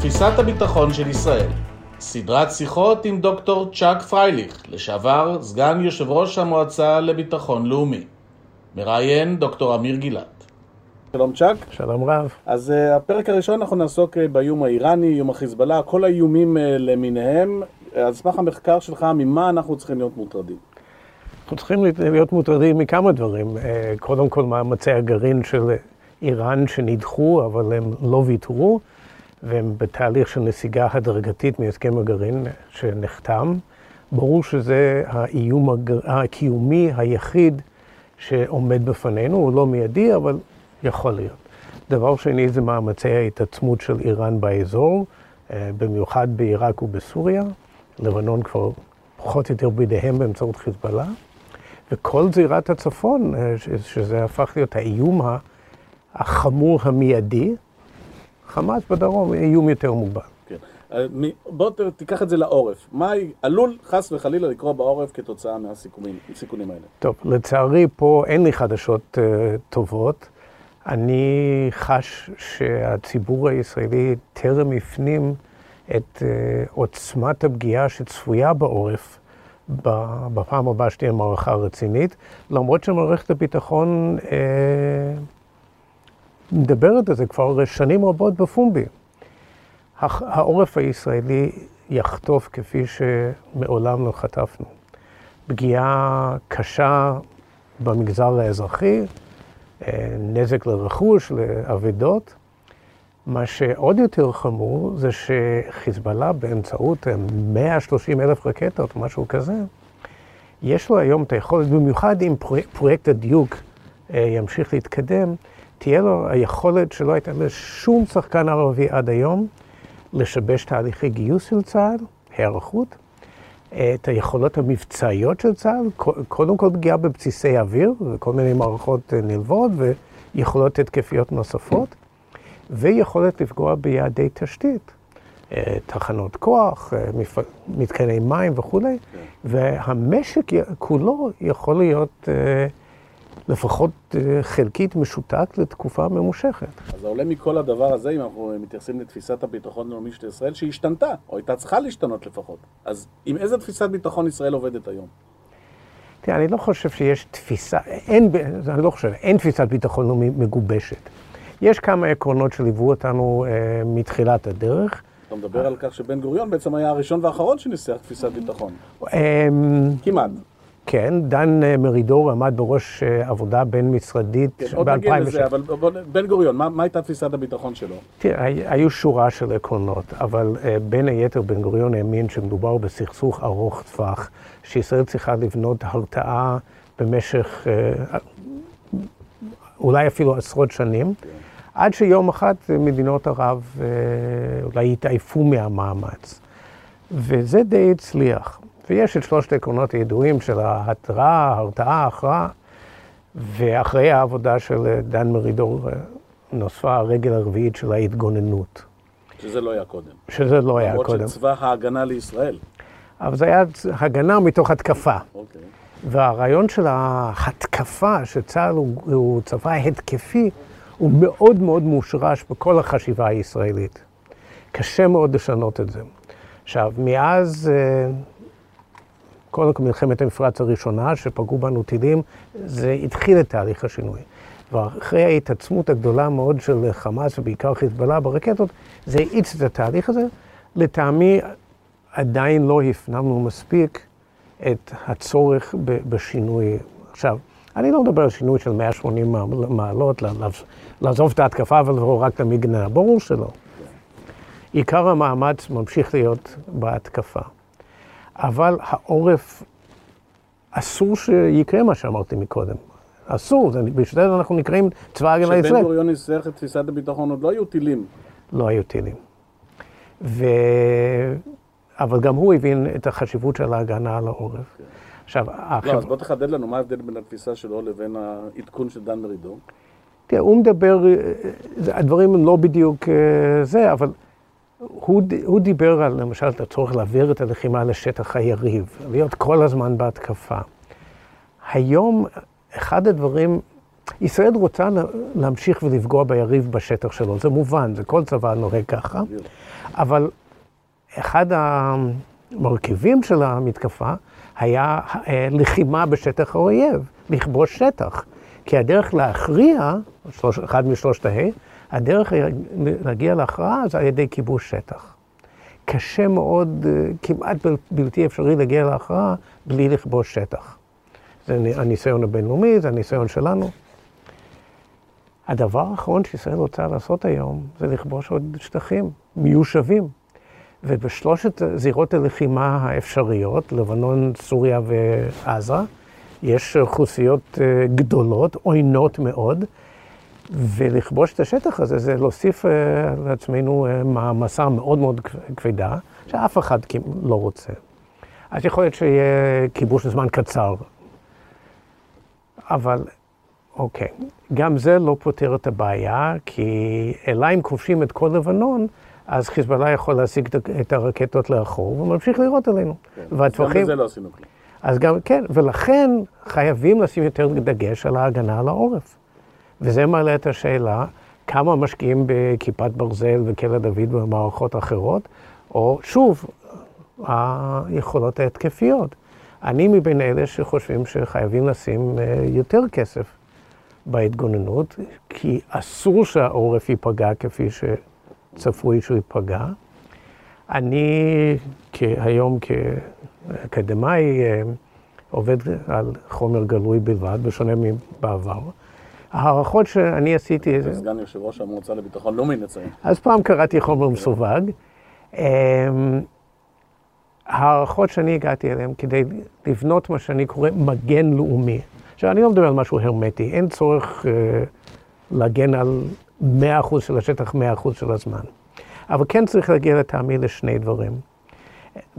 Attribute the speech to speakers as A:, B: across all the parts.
A: תפיסת הביטחון של ישראל. סדרת שיחות עם דוקטור צ'אק פרייליך, לשעבר סגן יושב ראש המועצה לביטחון לאומי. מראיין דוקטור אמיר גילת.
B: שלום צ'אק.
C: שלום רב.
B: אז uh, הפרק הראשון אנחנו נעסוק uh, באיום האיראני, איום החיזבאללה, כל האיומים uh, למיניהם. על סמך המחקר שלך, ממה אנחנו צריכים להיות מוטרדים?
C: אנחנו צריכים להיות מוטרדים מכמה דברים. קודם כל מאמצי הגרעין של איראן שנדחו, אבל הם לא ויתרו, והם בתהליך של נסיגה הדרגתית מהסכם הגרעין שנחתם. ברור שזה האיום הקיומי היחיד שעומד בפנינו, הוא לא מיידי, אבל יכול להיות. דבר שני זה מאמצי ההתעצמות של איראן באזור, במיוחד בעיראק ובסוריה. לבנון כבר פחות או יותר בידיהם באמצעות חיזבאללה. וכל זירת הצפון, שזה הפך להיות האיום החמור המיידי, חמאס בדרום איום יותר מוגבל.
B: כן. בוא תיקח את זה לעורף. מה עלול חס וחלילה לקרות בעורף כתוצאה מהסיכונים האלה?
C: טוב, לצערי פה אין לי חדשות uh, טובות. אני חש שהציבור הישראלי טרם הפנים את uh, עוצמת הפגיעה שצפויה בעורף בפעם הבאה שתהיה מערכה רצינית, למרות שמערכת הביטחון uh, מדברת על זה כבר שנים רבות בפומבי. העורף הישראלי יחטוף כפי שמעולם לא חטפנו. פגיעה קשה במגזר האזרחי, נזק לרכוש, לאבדות. מה שעוד יותר חמור זה שחיזבאללה באמצעות 130 אלף רקטות, משהו כזה, יש לו היום את היכולת, במיוחד אם פרויקט הדיוק ימשיך להתקדם, תהיה לו היכולת שלא הייתה לשום שחקן ערבי עד היום, לשבש תהליכי גיוס של צה"ל, היערכות, את היכולות המבצעיות של צה"ל, קודם כל פגיעה בבסיסי אוויר וכל מיני מערכות נלוות ויכולות התקפיות נוספות, ויכולת לפגוע ביעדי תשתית, תחנות כוח, מתקני מים וכולי, והמשק כולו יכול להיות לפחות חלקית משותק לתקופה ממושכת.
B: אז עולה מכל הדבר הזה, אם אנחנו מתייחסים לתפיסת הביטחון הלאומי של ישראל, שהיא השתנתה, או הייתה צריכה להשתנות לפחות. אז עם איזה תפיסת ביטחון ישראל עובדת היום?
C: תראה, אני לא חושב שיש תפיסה, אין, אני לא חושב, אין תפיסת ביטחון לאומי מגובשת. יש כמה עקרונות שליוו אותנו אה, מתחילת הדרך.
B: אתה מדבר על כך שבן גוריון בעצם היה הראשון והאחרון שניסח תפיסת ביטחון.
C: אה,
B: כמעט.
C: כן, דן מרידור עמד בראש עבודה בין-משרדית
B: כן, עוד נגיע לזה, אבל בן גוריון, מה, מה הייתה תפיסת הביטחון שלו?
C: תראה, היו שורה של עקרונות, אבל בין היתר בן גוריון האמין שמדובר בסכסוך ארוך טווח, שישראל צריכה לבנות הרתעה במשך אולי אפילו עשרות שנים, כן. עד שיום אחד מדינות ערב אולי יתעייפו מהמאמץ. וזה די הצליח. ויש את שלושת העקרונות הידועים של ההתראה, ההרתעה, ההכרעה, ואחרי העבודה של דן מרידור נוספה הרגל הרביעית של ההתגוננות.
B: שזה לא היה קודם.
C: שזה לא היה קודם.
B: למרות שצבא ההגנה לישראל.
C: אבל זה היה הגנה מתוך התקפה.
B: אוקיי.
C: והרעיון של ההתקפה, שצה"ל הוא, הוא צבא התקפי, הוא מאוד מאוד מושרש בכל החשיבה הישראלית. קשה מאוד לשנות את זה. עכשיו, מאז... כל מלחמת המפרץ הראשונה, שפגעו בנו טילים, זה התחיל את תהליך השינוי. ואחרי ההתעצמות הגדולה מאוד של חמאס, ובעיקר חיזבאללה ברקטות, זה האיץ את התהליך הזה. לטעמי, עדיין לא הפנמנו מספיק את הצורך בשינוי. עכשיו, אני לא מדבר על שינוי של 180 מעלות, לעזוב את ההתקפה ולבוא רק למגננה, ברור שלא. עיקר המאמץ ממשיך להיות בהתקפה. אבל העורף, אסור שיקרה מה שאמרתי מקודם. אסור, בשביל זה אנחנו נקראים צבא הגנה לישראל.
B: כשבן גוריון ניסח את תפיסת הביטחון עוד לא היו טילים.
C: לא היו טילים. ו... אבל גם הוא הבין את החשיבות של ההגנה על העורף. כן.
B: עכשיו, החבר... לא, אז בוא תחדד לנו מה ההבדל בין התפיסה שלו לבין העדכון של דן מרידור.
C: תראה, הוא מדבר, הדברים הם לא בדיוק זה, אבל הוא, הוא דיבר על, למשל, את הצורך להעביר את הלחימה לשטח היריב, להיות כל הזמן בהתקפה. היום, אחד הדברים ישראל רוצה להמשיך ולפגוע ביריב בשטח שלו, זה מובן, זה כל צבא נוהג ככה, אבל אחד המרכיבים של המתקפה היה אה, לחימה בשטח האויב, לכבוש שטח. כי הדרך להכריע, אחד משלושת ההי, הדרך להגיע להכרעה זה על ידי כיבוש שטח. קשה מאוד, אה, כמעט בלתי אפשרי להגיע להכרעה בלי לכבוש שטח. זה הניסיון הבינלאומי, זה הניסיון שלנו. הדבר האחרון שישראל רוצה לעשות היום זה לכבוש עוד שטחים מיושבים. ובשלושת זירות הלחימה האפשריות, לבנון, סוריה ועזה, יש אוכלוסיות אה, גדולות, עוינות מאוד, ולכבוש את השטח הזה זה להוסיף אה, לעצמנו אה, מעמסה מאוד מאוד כבדה, שאף אחד לא רוצה. אז יכול להיות שיהיה כיבוש לזמן קצר. אבל, אוקיי, גם זה לא פותר את הבעיה, כי אלא אם כובשים את כל לבנון, אז חיזבאללה יכול להשיג את הרקטות לאחור, וממשיך לירות עלינו.
B: כן. והטווחים... גם בזה לא עשינו כלום.
C: אז גם, כן, ולכן חייבים לשים יותר דגש על ההגנה על העורף. וזה מעלה את השאלה, כמה משקיעים בכיפת ברזל וכלא דוד במערכות אחרות, או שוב, היכולות ההתקפיות. אני מבין אלה שחושבים שחייבים לשים אה, יותר כסף בהתגוננות, כי אסור שהעורף ייפגע כפי שצפוי שהוא ייפגע. אני היום כאקדמאי אה, עובד על חומר גלוי בלבד, בשונה מבעבר. ההערכות שאני עשיתי...
B: סגן יושב ראש המועצה לביטחון לאומי נציין.
C: אז פעם קראתי חומר מסווג. אמ, ההערכות שאני הגעתי אליהן כדי לבנות מה שאני קורא מגן לאומי. עכשיו, אני לא מדבר על משהו הרמטי, אין צורך uh, להגן על 100% של השטח 100% של הזמן. אבל כן צריך להגיע לטעמי לשני דברים.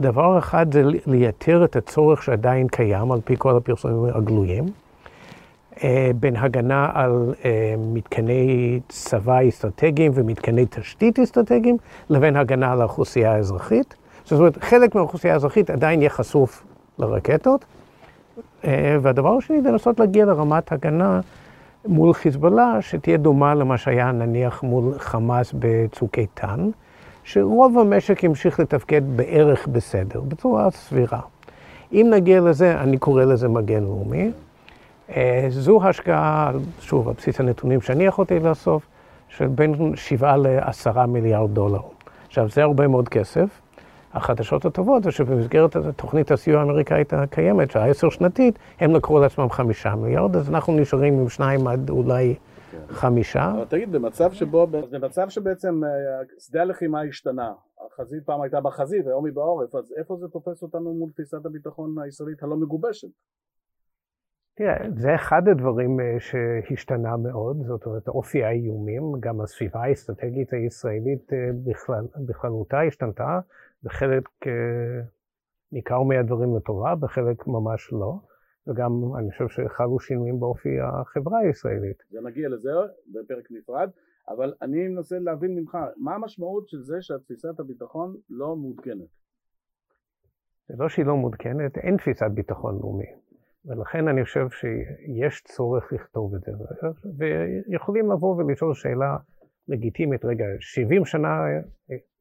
C: דבר אחד זה לייתר את הצורך שעדיין קיים, על פי כל הפרסומים הגלויים, אה, בין הגנה על אה, מתקני צבא אסטרטגיים ומתקני תשתית אסטרטגיים, לבין הגנה על האוכלוסייה האזרחית. זאת אומרת, חלק מהאוכלוסייה האזרחית עדיין יהיה חשוף לרקטות. אה, והדבר השני זה לנסות להגיע לרמת הגנה מול חיזבאללה, שתהיה דומה למה שהיה נניח מול חמאס בצוק איתן, שרוב המשק ימשיך לתפקד בערך בסדר, בצורה סבירה. אם נגיע לזה, אני קורא לזה מגן לאומי. אה, זו השקעה, שוב, על בסיס הנתונים שאני יכולתי לאסוף, של בין 7 ל-10 מיליארד דולר. עכשיו, זה הרבה מאוד כסף. החדשות הטובות זה שבמסגרת תוכנית הסיוע האמריקאית הקיימת, שהעשר שנתית, הם לקחו לעצמם חמישה מיליארד, אז אנחנו נשארים עם שניים עד אולי. חמישה.
B: תגיד, במצב שבו, במצב שבעצם אה, שדה הלחימה השתנה, החזית פעם הייתה בחזית, היום היא בעורף, אז איפה זה תופס אותנו מול תפיסת הביטחון הישראלית הלא מגובשת?
C: תראה, זה אחד הדברים אה, שהשתנה מאוד, זאת אומרת, אופי האיומים, גם הסביבה האסטרטגית הישראלית אה, בכלל, בכללותה השתנתה, בחלק אה, ניכר מהדברים לטובה, בחלק ממש לא, וגם אני חושב שחלו שינויים באופי החברה הישראלית.
B: זה נגיע לזה בפרק נפרד, אבל אני מנסה להבין ממך, מה המשמעות של זה שתפיסת הביטחון לא מעודכנת?
C: זה לא שהיא לא מעודכנת, אין תפיסת ביטחון לאומי. ולכן אני חושב שיש צורך לכתוב את זה, ויכולים לבוא ולשאול שאלה לגיטימית, רגע, 70 שנה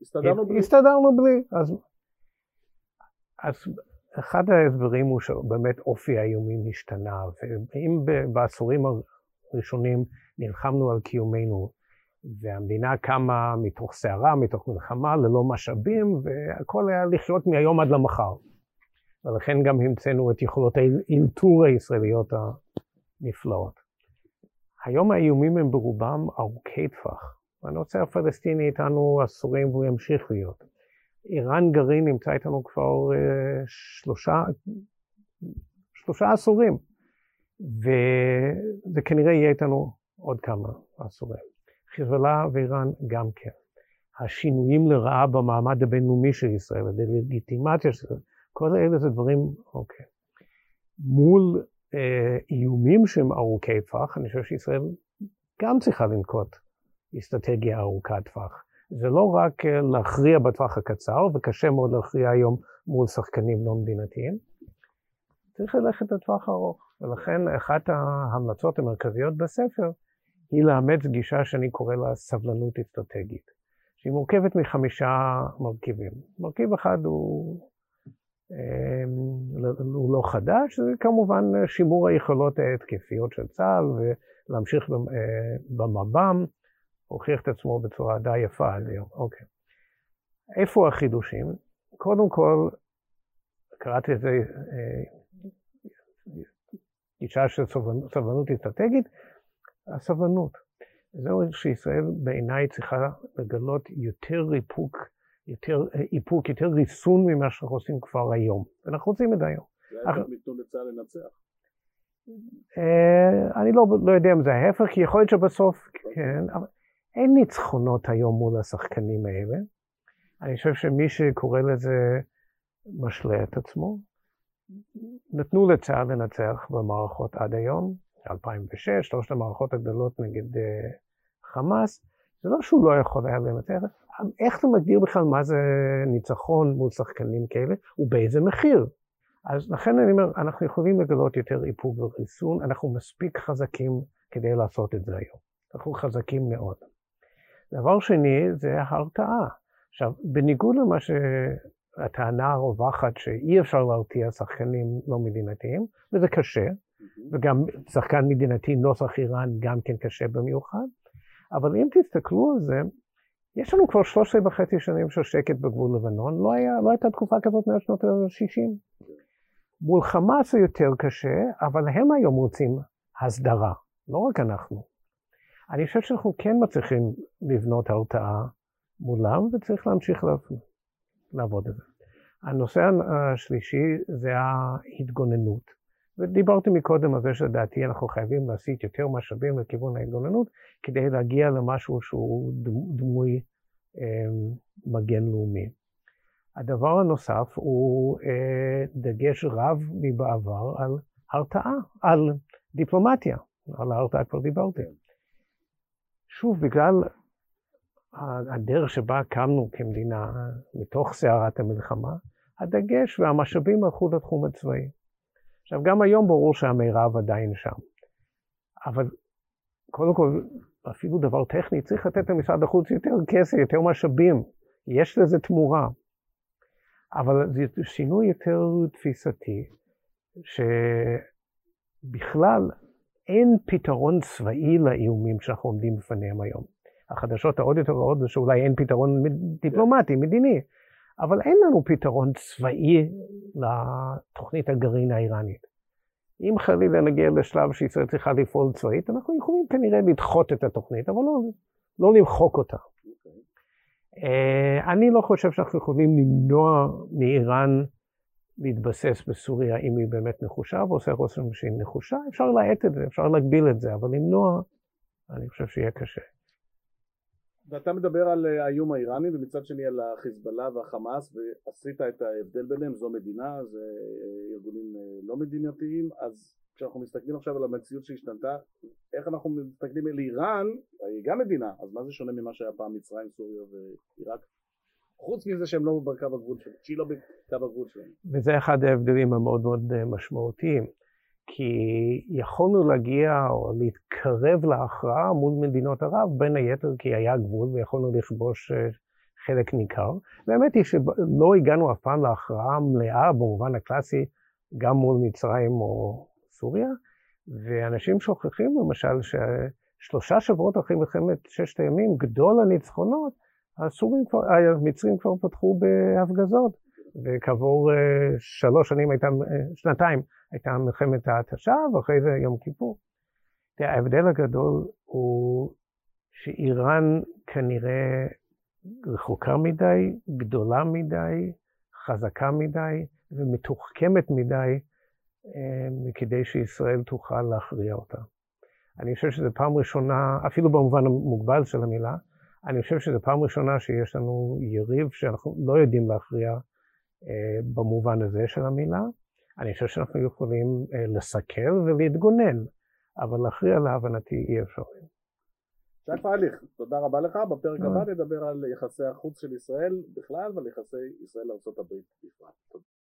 B: הסתדרנו בלי.
C: הסתדרנו בלי, אז, אז אחד ההסברים הוא שבאמת אופי האיומים השתנה, ואם בעשורים הראשונים נלחמנו על קיומנו, והמדינה קמה מתוך סערה, מתוך מלחמה, ללא משאבים, והכל היה לחיות מהיום עד למחר. ולכן גם המצאנו את יכולות האלתור הישראליות הנפלאות. היום האיומים הם ברובם ארוכי טווח. הנושא הפלסטיני איתנו עשורים והוא ימשיך להיות. איראן גרעין נמצא איתנו כבר uh, שלושה, שלושה עשורים, וזה כנראה יהיה איתנו עוד כמה עשורים. חיזבאללה ואיראן גם כן. השינויים לרעה במעמד הבינלאומי של ישראל, הדה-לגיטימציה של ישראל, כל אלה זה דברים, אוקיי. מול אה, איומים שהם ארוכי טווח, אני חושב שישראל גם צריכה לנקוט אסטרטגיה ארוכת טווח. זה לא רק אה, להכריע בטווח הקצר, וקשה מאוד להכריע היום מול שחקנים לא מדינתיים, צריך ללכת לטווח ארוך. ולכן אחת ההמלצות המרכזיות בספר היא לאמץ גישה שאני קורא לה סבלנות אסטרטגית, שהיא מורכבת מחמישה מרכיבים. מרכיב אחד הוא, הוא לא חדש, זה כמובן שימור היכולות ההתקפיות של צה"ל ולהמשיך אה, במב"ם, הוכיח את עצמו בצורה די יפה עד היום. אוקיי. איפה החידושים? קודם כל, קראתי לזה אה, גישה של סבלנות אסטרטגית, הסבלנות. זהו שישראל בעיניי צריכה לגלות יותר ריפוק, יותר איפוק, יותר ריסון ממה שאנחנו עושים כבר היום. ואנחנו רוצים את זה היום.
B: זה ההפך מתנו לצה"ל לנצח.
C: אה, אני לא, לא יודע אם זה ההפך, כי יכול להיות שבסוף, כן, אבל אין ניצחונות היום מול השחקנים האלה. אני חושב שמי שקורא לזה משלה את עצמו. נתנו לצה"ל לנצח במערכות עד היום, 2006, שלושת המערכות הגדולות נגד uh, חמאס, זה לא שהוא לא יכול היה לנצח, איך אתה מגדיר בכלל מה זה ניצחון מול שחקנים כאלה ובאיזה מחיר? אז לכן אני אומר, אנחנו יכולים לגלות יותר איפוק וריסון, אנחנו מספיק חזקים כדי לעשות את זה היום. אנחנו חזקים מאוד. דבר שני זה ההרתעה. עכשיו, בניגוד למה שהטענה הרווחת שאי אפשר להרתיע שחקנים לא מדינתיים, וזה קשה, וגם שחקן מדינתי נוסח איראן גם כן קשה במיוחד, אבל אם תסתכלו על זה, יש לנו כבר 13 וחצי שנים של שקט בגבול לבנון, לא, היה, לא הייתה תקופה כזאת מאז שנות ה-60. מול חמאס זה יותר קשה, אבל הם היום רוצים הסדרה, לא רק אנחנו. אני חושב שאנחנו כן מצליחים לבנות הרתעה מולם, וצריך להמשיך לעבוד על זה. הנושא השלישי זה ההתגוננות. ודיברתי מקודם על זה שלדעתי אנחנו חייבים להסיט יותר משאבים לכיוון ההתגוננות כדי להגיע למשהו שהוא דמוי אה, מגן לאומי. הדבר הנוסף הוא אה, דגש רב מבעבר על הרתעה, על דיפלומטיה, על ההרתעה כבר דיברתי. שוב, בגלל הדרך שבה קמנו כמדינה מתוך סערת המלחמה, הדגש והמשאבים הלכו לתחום הצבאי. עכשיו, גם היום ברור שהמירב עדיין שם. אבל קודם כל, אפילו דבר טכני, צריך לתת למשרד החוץ יותר כסף, יותר משאבים. יש לזה תמורה. אבל זה שינוי יותר תפיסתי, שבכלל אין פתרון צבאי לאיומים שאנחנו עומדים בפניהם היום. החדשות העוד יותר רעות זה שאולי אין פתרון דיפלומטי, מדיני, אבל אין לנו פתרון צבאי לתוכנית הגרעין האיראנית. אם חלילה נגיע לשלב שישראל צריכה לפעול צבאית, אנחנו יכולים כנראה לדחות את התוכנית, אבל לא, לא למחוק אותה. אה, אני לא חושב שאנחנו יכולים למנוע מאיראן להתבסס בסוריה אם היא באמת נחושה, ועושה רושם שהיא נחושה, אפשר להאט את זה, אפשר להגביל את זה, אבל למנוע, אני חושב שיהיה קשה.
B: ואתה מדבר על אה, האיום האיראני ומצד שני על החיזבאללה והחמאס ועשית את ההבדל ביניהם, זו מדינה, זה אה, ארגונים אה, לא מדינתיים, אז כשאנחנו מסתכלים עכשיו על המציאות שהשתנתה, איך אנחנו מסתכלים על איראן, היא גם מדינה, אז מה זה שונה ממה שהיה פעם מצרים, סוריה ועיראק? חוץ מזה שהם לא בקו הגבול שלהם, שהיא לא בקו הגבול שלהם.
C: וזה אחד ההבדלים המאוד מאוד משמעותיים. כי יכולנו להגיע או להתקרב להכרעה מול מדינות ערב, בין היתר כי היה גבול ויכולנו לכבוש אה, חלק ניכר. והאמת היא שלא הגענו אף פעם להכרעה מלאה במובן הקלאסי, גם מול מצרים או סוריה, ואנשים שוכחים למשל ששלושה שבועות אחרי מלחמת ששת הימים, גדול הניצחונות, הסורים כבר, המצרים כבר פתחו בהפגזות, וכעבור אה, שלוש שנים הייתה, אה, שנתיים, הייתה מלחמת ההתשה, ואחרי זה יום כיפור. ההבדל הגדול הוא שאיראן כנראה רחוקה מדי, גדולה מדי, חזקה מדי ומתוחכמת מדי אה, כדי שישראל תוכל להכריע אותה. אני חושב שזו פעם ראשונה, אפילו במובן המוגבל של המילה, אני חושב שזו פעם ראשונה שיש לנו יריב שאנחנו לא יודעים להכריע במובן הזה של המילה, אני חושב שאנחנו יכולים אה, לסכל ולהתגונן, אבל להכריע להבנתי אי אפשר.
B: שק פרייליך, תודה רבה לך. בפרק הבא נדבר על יחסי החוץ של ישראל בכלל ועל יחסי ישראל לארה"ב בפרט.